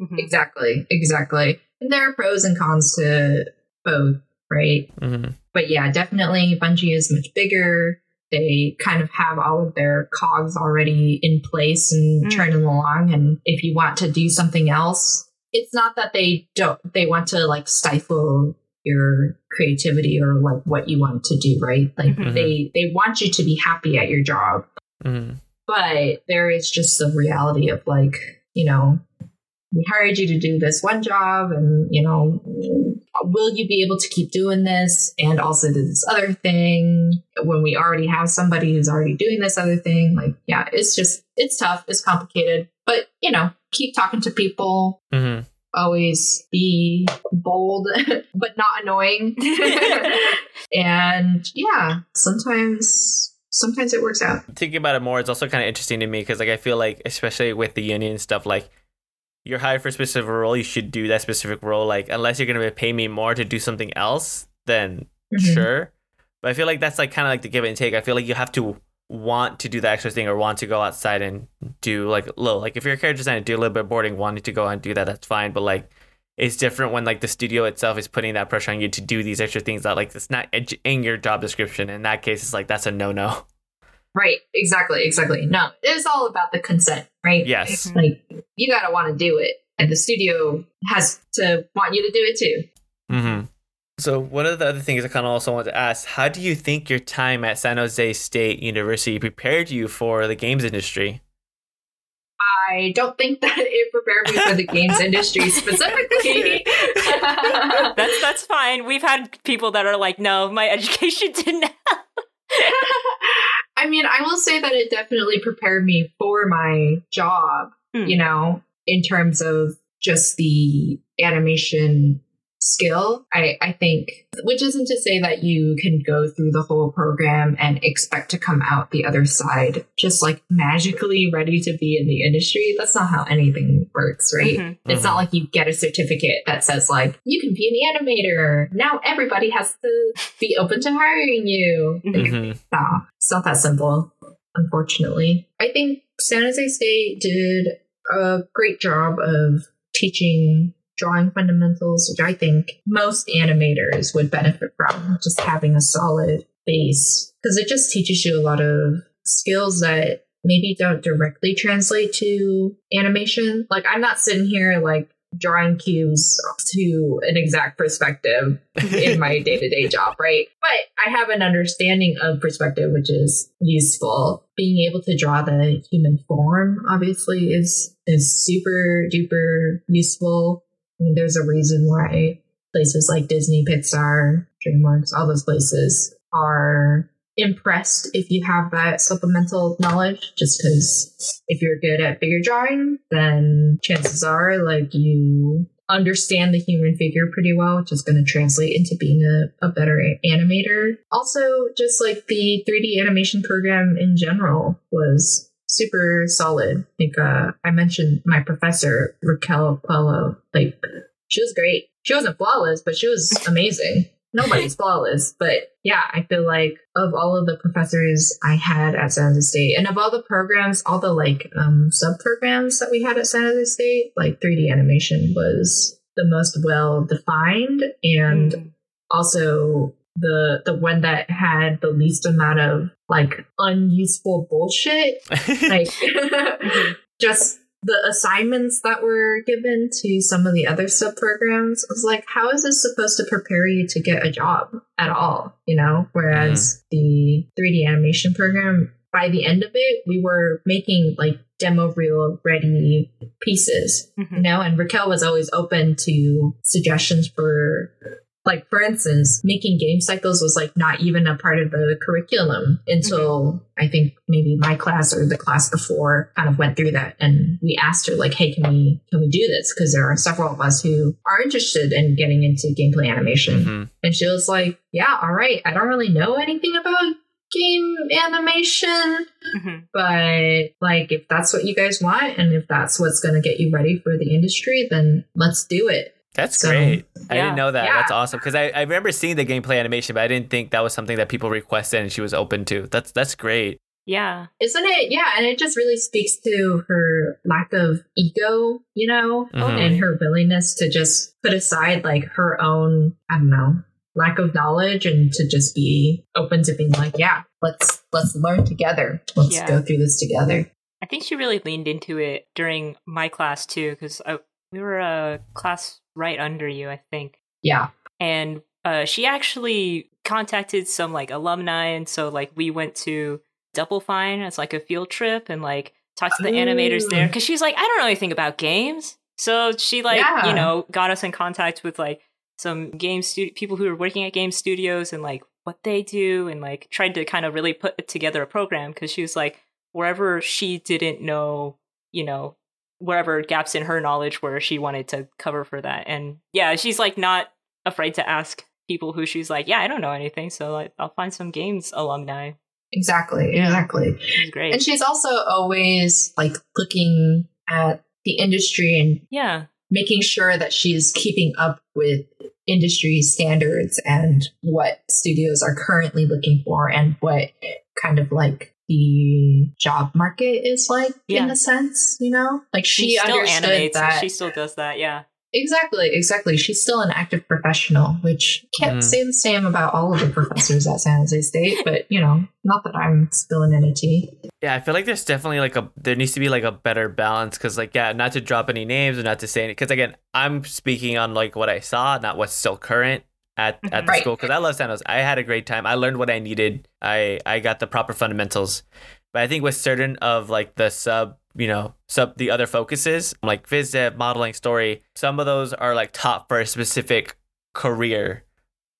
Mhm. Exactly. Exactly. And there are pros and cons to both, right? hmm but yeah, definitely Bungie is much bigger. They kind of have all of their cogs already in place and Mm. churning along. And if you want to do something else, it's not that they don't, they want to like stifle your creativity or like what you want to do, right? Like Mhm. they, they want you to be happy at your job. Hmm But there is just the reality of like, you know, we hired you to do this one job and, you know, will you be able to keep doing this and also do this other thing when we already have somebody who's already doing this other thing? Like, yeah, it's just, it's tough, it's complicated, but, you know, keep talking to people, mm-hmm. always be bold, (laughs) but not annoying. (laughs) (laughs) and yeah, sometimes, sometimes it works out. Thinking about it more, it's also kind of interesting to me because like I feel like especially with the union stuff, like you're hired for a specific role, you should do that specific role. Like unless you're gonna pay me more to do something else, then Mhm. sure. But I feel like that's like kind of like the give and take. I feel like you have to want to do the extra thing or want to go outside and do like low. Like if you're a character designer, do a little bit of boarding, wanting to go and do that, that's fine. But like it's different when like the studio itself is putting that pressure on you to do these extra things that like it's not in your job description. In that case, it's like that's a no no. Right, exactly, exactly. No, it's all about the consent, right? Yes. Like you gotta want to do it, and the studio has to want you to do it too. Mm-hmm. So one of the other things I kind of also want to ask: How do you think your time at San Jose State University prepared you for the games industry? I don't think (laughs) that it prepared me for the games industry (laughs) specifically. (laughs) That's that's fine. We've had people that are like, no, my education didn't. I mean, I will say that it definitely prepared me for my job, Hmm. you know, in terms of just the animation skill. I, I think, which isn't to say that you can go through the whole program and expect to come out the other side just like magically ready to be in the industry. That's not how anything works, right? Mhm. It's not like you get a certificate that says like you can be an animator. Now everybody has to be open to hiring you. Mhm. Mm-hmm. Nah, it's not that simple, unfortunately. I think San Jose State did a great job of teaching drawing fundamentals, which I think most animators would benefit from, just having a solid base. Because it just teaches you a lot of skills that maybe don't directly translate to animation. Like, I'm not sitting here like drawing cubes to an exact perspective in my (laughs) day-to-day job, right? But I have an understanding of perspective which is useful. Being able to draw the human form obviously is is super duper useful. I mean, there's a reason why places like Disney, Pixar, DreamWorks, all those places are impressed if you have that supplemental knowledge just because if you're good at figure drawing then chances are like you understand the human figure pretty well, which is going to translate into being a, a better animator. Also, just like the 3D animation program in general was super solid. Like uh, I mentioned, my professor Raquel Puello, like she was great. She wasn't flawless, but she was amazing. (laughs) Nobody's flawless, but yeah, I feel like of all of the professors I had at San Jose State, and of all the programs, all the like um, sub programs that we had at San Jose State, like 3D animation was the most well defined, and Mm. also the the one that had the least amount of like unuseful bullshit. (laughs) Like (laughs) (laughs) just the assignments that were given to some of the other sub programs was like how is this supposed to prepare you to get a job at all you know? Whereas the 3d animation program by the end of it we were making like demo reel ready pieces you Mhm. know? And raquel was always open to suggestions for like for instance making game cycles was like not even a part of the curriculum until i think maybe my class or the class before kind of went through that. And we asked her like hey can we can we do this? Because there are several of us who are interested in getting into gameplay animation. Mhm. and she was like yeah all right. I don't really know anything about game animation Mhm. but like if that's what you guys want and if that's what's going to get you ready for the industry then let's do it That's So, great. I didn't know that. Yeah. That's awesome. Because I, I remember seeing the gameplay animation, but I didn't think that was something that people requested and she was open to. That's that's great. Yeah. isn't it yeah and it just really speaks to her lack of ego you know Mhm. and her willingness to just put aside like her own i don't know lack of knowledge and to just be open to being like yeah let's let's learn together let's Yeah. go through this together I think she really leaned into it during my class too, because we were a class right under you, I think. yeah and uh, she actually contacted some like alumni and so like we went to double fine as like a field trip and like talked to the animators there because she's like i don't know anything about games so she like Yeah. you know got us in contact with like some game stu- people who are working at game studios and like what they do and like tried to kind of really put together a program because she was like wherever she didn't know you know wherever gaps in her knowledge where she wanted to cover for that. And yeah she's like not afraid to ask people who she's like yeah i don't know anything so like, i'll find some games alumni. Exactly exactly. Great. And she's also always like looking at the industry and yeah. making sure that she's keeping up with industry standards and what studios are currently looking for and what kind of like the job market is like Yeah. in a sense, you know? Like she, still understood animates and that she still does that yeah Exactly, exactly. She's still an active professional, which can't Mhm. say the same about all of the professors at San Jose State, but you know, not that I'm spilling any tea. Yeah, I feel like there's definitely like a there needs to be like a better balance because like yeah, not to drop any names or not to say any because again, I'm speaking on like what I saw, not what's still current at at the Right. school because I love San Jose. I had a great time. I learned what I needed. I I got the proper fundamentals, but I think with certain of like the sub you know sub the other focuses like viz dev modeling story some of those are like taught for a specific career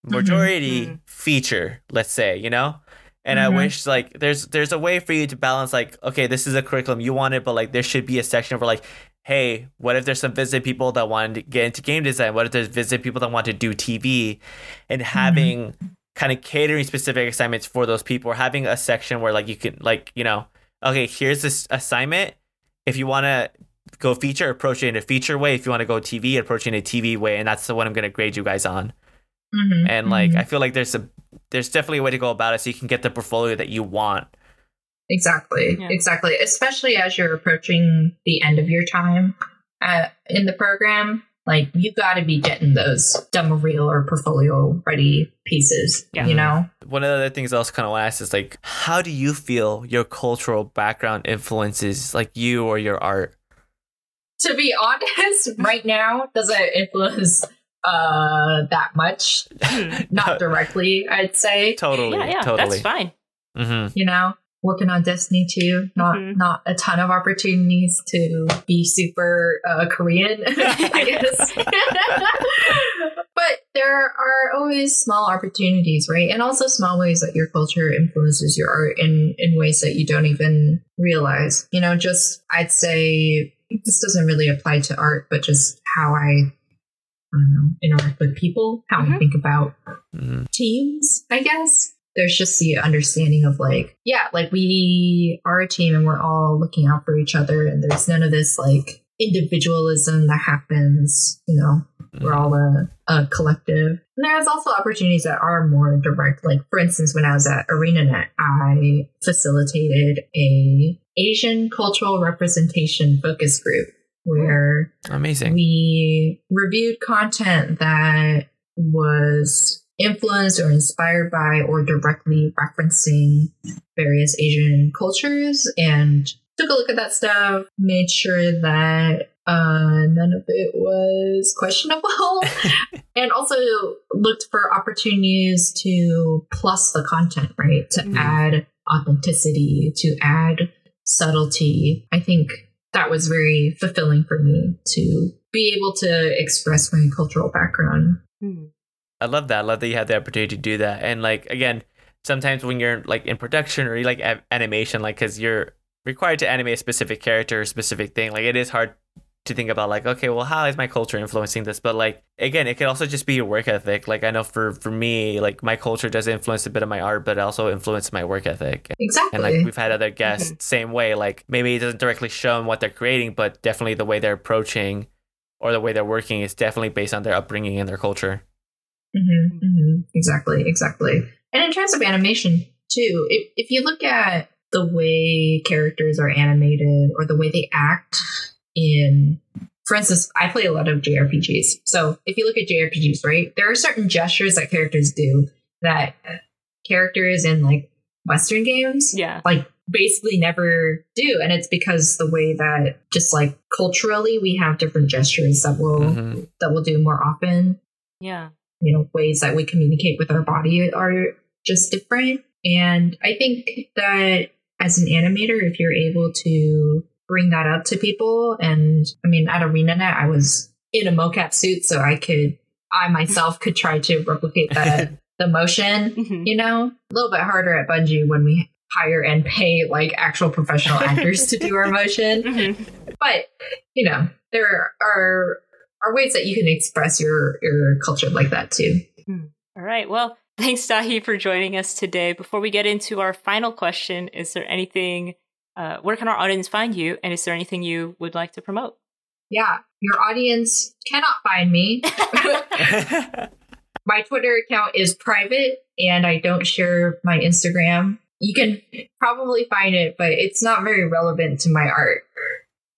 majority Mhm. feature let's say you know and i Mhm. wish like there's there's a way for you to balance like okay this is a curriculum you want it but like there should be a section for like hey what if there's some viz dev people that want to get into game design? What if there's viz dev people that want to do tv and having kind of catering specific assignments for those people or having a section where like you can like you know okay here's this assignment. If you want to go feature approach it in a feature way. If you want to go tv approach it in a tv way. And that's the one i'm going to grade you guys on. Mhm, and like mhm. i feel like there's a there's definitely a way to go about it so you can get the portfolio that you want Exactly, Yeah. exactly. Especially as you're approaching the end of your time uh, in the program, like you got to be getting those demo reel or portfolio ready pieces. Yeah. You know, one of the other things I also kind of want to ask is like, how do you feel your cultural background influences like you or your art? to be honest, (laughs) right now doesn't influence uh that much. (laughs) Not directly, I'd say. totally, yeah yeah totally. that's fine hmm You know, working on Destiny 2, not Mhm. not a ton of opportunities to be super uh, Korean, (laughs) I guess. (laughs) but there are always small opportunities, right? And also small ways that your culture influences your art in in ways that you don't even realize. You know, just I'd say this doesn't really apply to art, but just how I I don't know, interact with people, how I Mhm. think about mm-hmm. teams, I guess. There's just the understanding of like, yeah, like we are a team and we're all looking out for each other, and there's none of this like individualism that happens, you know, we're all a, a collective. And there's also opportunities that are more direct. Like for instance, when I was at ArenaNet, I facilitated a Asian cultural representation focus group where Amazing. we reviewed content that was influenced or inspired by or directly referencing various Asian cultures and took a look at that stuff, made sure that uh, none of it was questionable, (laughs) and also looked for opportunities to plus the content, right? To Mhm. add authenticity, to add subtlety. I think that was very fulfilling for me to be able to express my cultural background. Hmm. I love that. I love that you had the opportunity to do that. And like again, sometimes when you're like in production or you like a- animation, like because you're required to animate a specific character or specific thing, like it is hard to think about like okay well how is my culture influencing this but like again it could also just be your work ethic like i know for for me like my culture does influence a bit of my art but it also influences my work ethic Exactly. and like we've had other mm-hmm. guests same way like maybe it doesn't directly show them what they're creating but definitely the way they're approaching or the way they're working is definitely based on their upbringing and their culture hmm hmm Exactly, exactly. And in terms of animation too, if if you look at the way characters are animated or the way they act in for instance, I play a lot of JRPGs. So if you look at JRPGs, right, there are certain gestures that characters do that characters in like Western games Yeah. like basically never do. And it's because the way that just like culturally we have different gestures that will Mhm. that we'll do more often Yeah. You know ways that we communicate with our body are just different and i think that as an animator if you're able to bring that up to people and i mean at arenanet i was in a mocap suit so i could i myself could try to replicate that (laughs) the motion Mhm. you know a little bit harder at bungie when we hire and pay like actual professional actors to do our motion (laughs) Mhm. but you know there are are ways that you can express your your culture like that too All right. Well, (laughs) thanks, Dahi, for joining us today. Before we get into our final question, is there anything, uh, where can our audience find you? And is there anything you would like to promote? yeah your audience cannot find me (laughs) (laughs) my twitter account is private and i don't share my instagram you can probably find it but it's not very relevant to my art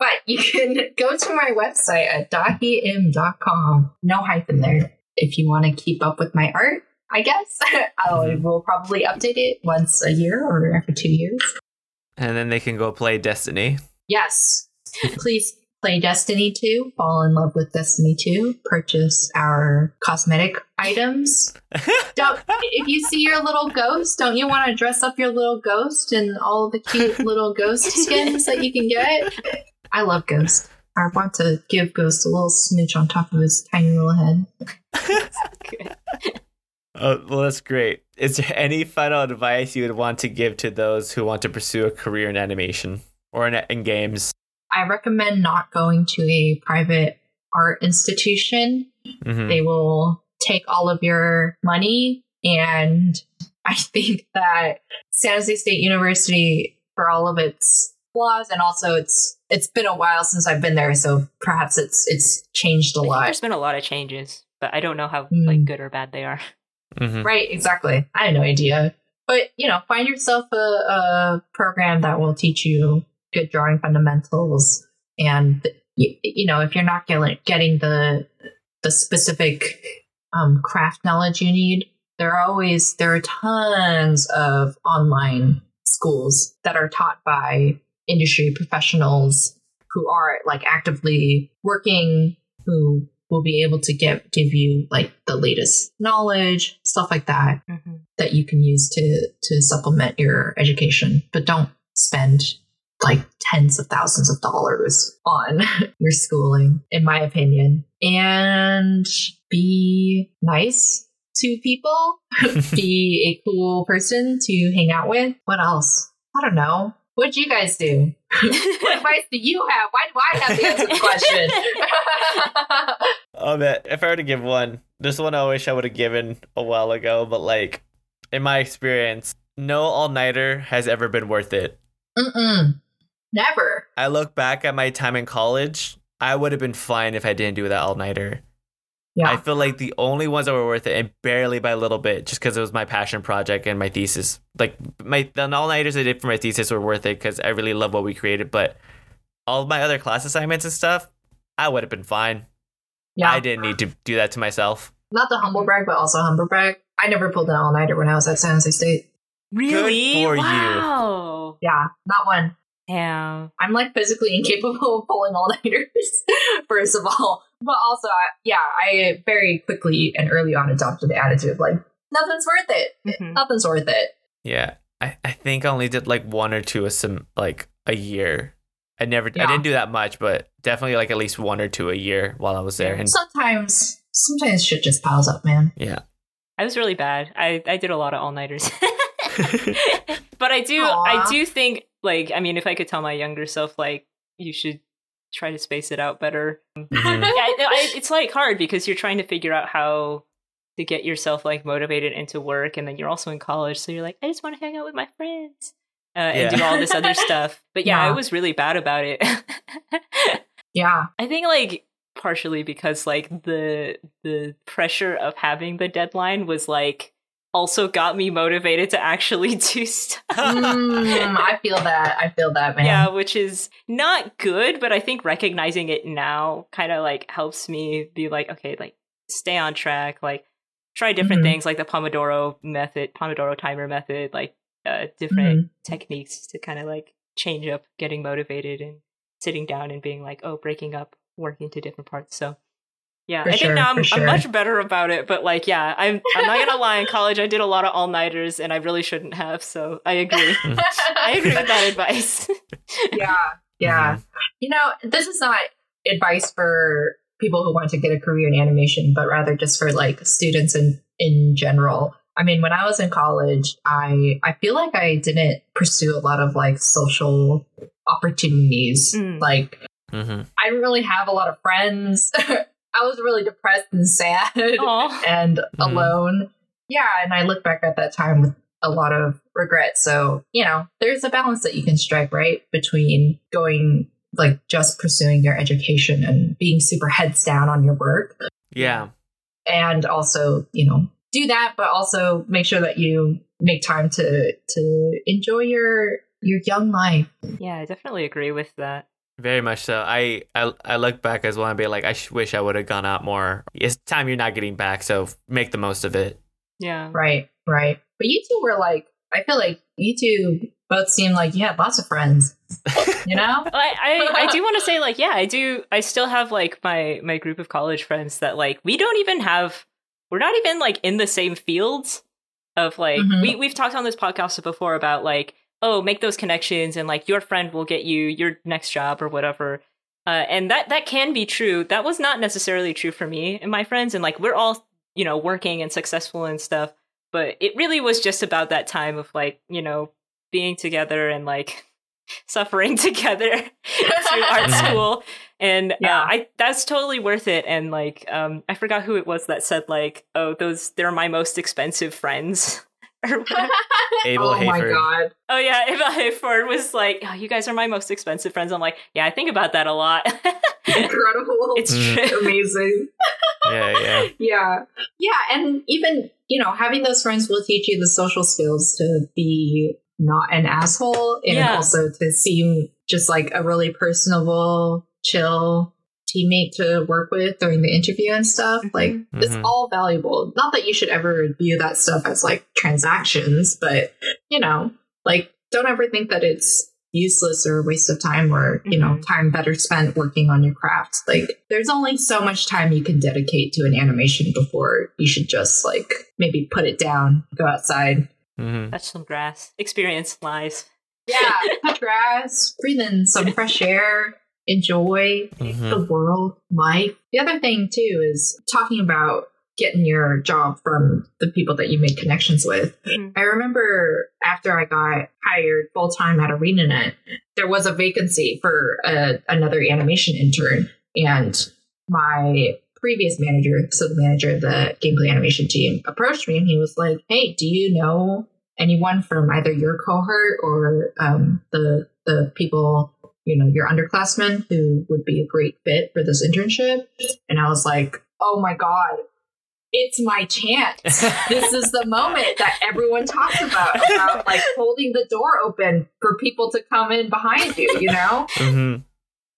but you can (laughs) go to my website at dahim.com no hyphen there if you want to keep up with my art i guess (laughs) i will probably update it once a year or every two years and then they can go play destiny Yes. Please play Destiny 2, fall in love with Destiny 2, purchase our cosmetic items. (laughs) Don't if you see your little ghost, don't you want to dress up your little ghost in all the cute little ghost skins that you can get? I love Ghost. I want to give Ghost a little smooch on top of his tiny little head. (laughs) Oh, well, that's great. Is there any final advice you would want to give to those who want to pursue a career in animation or in, in games? I recommend not going to a private art institution Mhm. they will take all of your money and (laughs) i think that san jose state university for all of its flaws and also it's it's been a while since i've been there so perhaps it's it's changed a lot there's been a lot of changes, but I don't know how Mm. like good or bad they are. Mhm. right exactly i have no idea but you know find yourself a, a program that will teach you good drawing fundamentals and you, you know if you're not getting getting the the specific um, craft knowledge you need there are always there are tons of online schools that are taught by industry professionals who are like actively working who will be able to give give you like the latest knowledge stuff like that hmm that you can use to to supplement your education. But don't spend like tens of thousands of dollars on (laughs) your schooling in my opinion. And be nice to people (laughs) be a cool person to hang out with. What else? I don't know What'd you guys do? (laughs) what advice do you have? Why do I have the answer to the question? (laughs) Oh man, if I were to give one, this one I wish I would have given a while ago, but like in my experience, no all nighter has ever been worth it. Mm-mm. Never. I look back at my time in college, I would have been fine if I didn't do that all nighter. Yeah. I feel like the only ones that were worth it, and barely by a little bit, just because it was my passion project and my thesis. Like my the all nighters I did for my thesis were worth it because I really love what we created. But all of my other class assignments and stuff, I would have been fine. yeah. I didn't need to do that to myself. Not the humble brag, but also humble brag. I never pulled an all nighter when I was at San Jose State. Really? for you. wow. Yeah, not one. Damn. I'm like physically (laughs) incapable of pulling all nighters, (laughs) first of all. But also, I- yeah, I very quickly and early on adopted the attitude of like, nothing's worth it. Mhm. Nothing's worth it. Yeah, I, I think I only did like one or two a some like a year. I never I didn't do that much, but definitely like at least one or two a year while I was there. And Sometimes, sometimes shit just piles up, man. yeah, I was really bad. I, I did a lot of all nighters. (laughs) but I do Aw. I do think like I mean if I could tell my younger self like you should try to space it out better. Mhm. Yeah, I, I, it's like hard because you're trying to figure out how to get yourself like motivated into work and then you're also in college so you're like I just want to hang out with my friends uh, and Yeah. do all this other stuff. (laughs) But yeah, I was really bad about it. (laughs) Yeah. I think like partially because like the the pressure of having the deadline was like also got me motivated to actually (laughs) do stuff. Mm, I feel that. I feel that, man. Yeah, which is not good, but I think recognizing it now kind of like helps me be like, okay, like stay on track, like try different Mhm. things like the Pomodoro method, Pomodoro timer method, like uh, different Mhm. techniques to kind of like change up getting motivated and sitting down and being like, oh, breaking up work into different parts. So yeah, For I sure, think now I'm, sure. I'm much better about it. But like, yeah, I'm I'm not gonna lie. In college, I did a lot of all nighters, and I really shouldn't have. So I agree. (laughs) I agree with that advice. (laughs) yeah. Yeah. Mhm. You know, this is not advice for people who want to get a career in animation, but rather just for like students in in general. I mean, when I was in college, I I feel like I didn't pursue a lot of like social opportunities. Mm. Like Mhm. I didn't really have a lot of friends. (laughs) I was really depressed and sad (laughs) Aw. and hmm. alone. Yeah, and I look back at that time with a lot of regret. So, you know, there's a balance that you can strike, right? Between going like just pursuing your education and being super heads down on your work Yeah. and also, you know, do that but also make sure that you make time to to enjoy your your young life. Yeah, I definitely agree with that. Very much so. I, I I look back as well and be like, I sh- wish I would have gone out more. It's time you're not getting back, so make the most of it. Yeah. Right, right. But you two were like I feel like you two both seem like you had lots of friends. You know? (laughs) I, I, I do want to say like yeah I do I still have like my my group of college friends that like we don't even have we're not even like in the same fields of like Mhm. we we've talked on this podcast before about like oh make those connections and like your friend will get you your next job or whatever uh, and that that can be true that was not necessarily true for me and my friends and like we're all you know working and successful and stuff but it really was just about that time of like you know being together and like (laughs) suffering (laughs) together through art Mhm. school and Yeah. uh, i that's totally worth it and like um i forgot who it was that said like oh those they're my most expensive friends. (laughs) (laughs) Abel oh my Hayford. god. oh yeah Abel Hayford was like oh you guys are my most expensive friends i'm like yeah i think about that a lot (laughs) Incredible. it's mm. true amazing. (laughs) Yeah, yeah. yeah. Yeah. And even, you know, having those friends will teach you the social skills to be not an asshole and Yeah. also to seem just like a really personable, chill teammate to work with during the interview and stuff. Mhm. Like, it's Mhm. all valuable. Not that you should ever view that stuff as like transactions, but, you know, like, don't ever think that it's useless or a waste of time or you know Mhm. time better spent working on your craft like there's only so much time you can dedicate to an animation before you should just like maybe put it down go outside Mm-hmm. touch some grass experience lies yeah (laughs) touch grass breathe in some fresh air enjoy hmm the world life the other thing too is talking about getting your job from the people that you made connections with. Mhm. I remember after I got hired full time at ArenaNet, there was a vacancy for a, another animation intern, and my previous manager, so the manager of the gameplay animation team, approached me and he was like, "Hey, do you know anyone from either your cohort or um, the the people?" You know, your underclassmen who would be a great fit for this internship. And I was like, oh my God, it's my chance. (laughs) this is the moment that everyone talks about, about like holding the door open for people to come in behind you, you know? hmm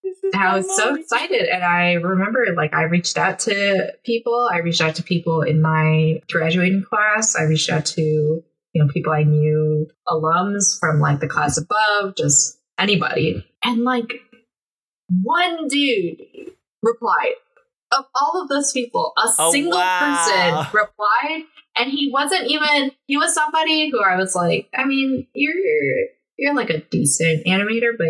This is And I was so excited. And I remember like I reached out to people. I reached out to people in my graduating class. I reached out to, you know, people I knew, alums from like the class above, just anybody. And like one dude replied. Of all of those people, a Oh, single wow. person replied, and he wasn't even. He was somebody who I was like, I mean, you're you're like a decent animator, but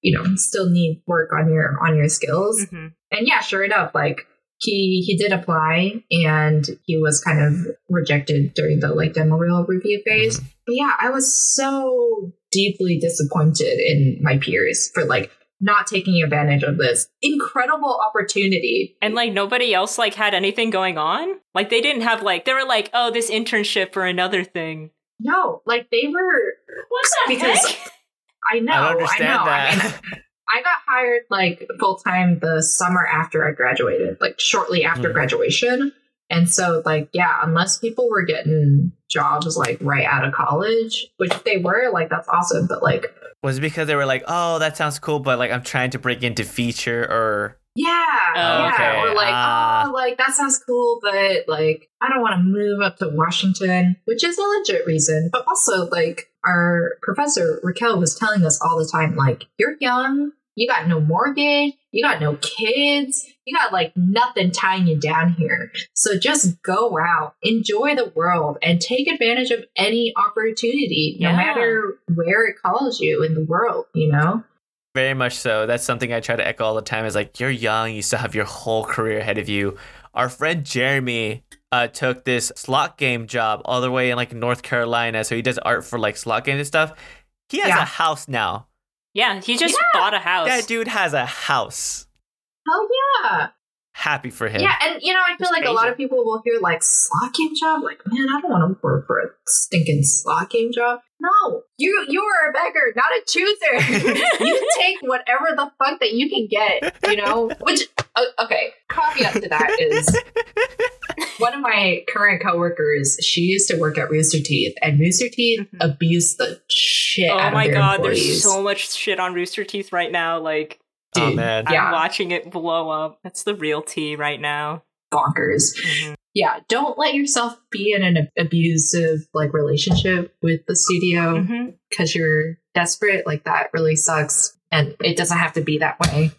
you, know, still need work on your on your skills. Mhm. And yeah, sure enough, like he he did apply, and he was kind of rejected during the like demo reel review phase. But yeah, I was so deeply disappointed in my peers for like not taking advantage of this incredible opportunity. And like nobody else like had anything going on. Like they didn't have like they were like, oh, this internship or another thing. No, like they were What the Because- heck? I know, I don't I, understand know. I mean, I got hired like full time the summer after I graduated, like shortly after Mm. graduation. And so, like, yeah, unless people were getting jobs like right out of college, which they were, like, that's awesome. But like, Was it because they were like, oh, that sounds cool, but like I'm trying to break into feature or yeah, Oh, yeah, okay. or like, Ah. oh, like that sounds cool, but like, I don't want to move up to Washington, which is a legit reason. But also, like, our professor Raquel was telling us all the time, like, you're young, you got no mortgage, you got no kids, you got like nothing tying you down here. So just go out, enjoy the world, and take advantage of any opportunity, no Yeah. matter where it calls you in the world, you know? very much so. That's something I try to echo all the time is like you're young, you still have your whole career ahead of you. Our friend Jeremy uh, took this slot game job all the way in like North Carolina, so he does art for like slot games and stuff. He has Yeah. a house now. Yeah, he just Yeah. bought a house. That dude has a house. Hell yeah. Happy for him. Yeah, and you know, I feel It's like a lot of people will hear like slot game job. Like, man, I don't want to work for a stinking slot game job. No, you you are a beggar, not a chooser. (laughs) you take whatever the fuck that you can get. You know, which uh, okay. Caveat to that is (laughs) one of my current coworkers. She used to work at Rooster Teeth, and Rooster Teeth Mhm. abused the shit oh out my of their god, employees. there's so much shit on Rooster Teeth right now. Like Oh Dude, man. Yeah. I'm watching it blow up. That's the real tea right now. bonkers. Mhm. yeah don't let yourself be in an abusive like relationship with the studio because you're desperate like that really sucks and it doesn't have to be that way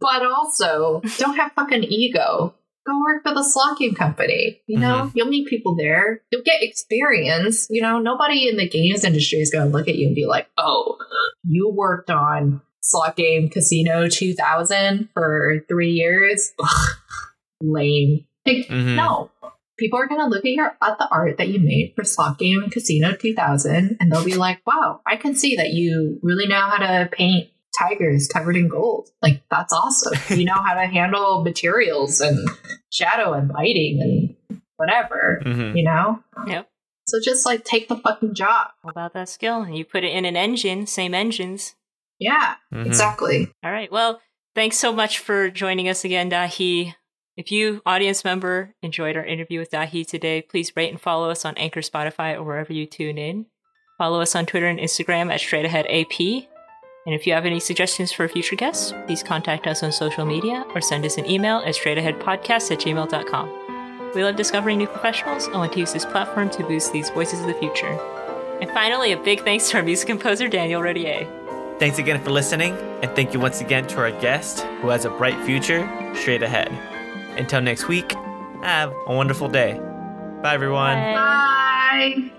but also (laughs) don't have fucking ego go work for the slot game company you know you'll meet people there you'll get experience you know nobody in the games industry is going to look at you and be like oh you worked on slot game casino 2000 for three years Ugh, lame like Mhm. no. People are gonna look at your at the art that you made for Slot Game Casino 2000, and they'll be like, "Wow, I can see that you really know how to paint tigers covered in gold. Like that's awesome. (laughs) you know how to handle materials and shadow and lighting and whatever. Mhm. You know. Yep. So just like take the fucking job. All about that skill. And you put it in an engine, same engines. Yeah, Mhm. exactly. All right. Well, thanks so much for joining us again, Dahi. If you, audience member, enjoyed our interview with Dahi today, please rate and follow us on Anchor, Spotify, or wherever you tune in. Follow us on Twitter and Instagram at Straight Ahead AP. And if you have any suggestions for future guests, please contact us on social media or send us an email at straightaheadpodcast at gmail.com. We love discovering new professionals and want to use this platform to boost these voices of the future. And finally, a big thanks to our music composer, Daniel Rodier. Thanks again for listening, and thank you once again to our guest who has a bright future straight ahead. Until next week, have a wonderful day. Bye, everyone. Bye. Bye.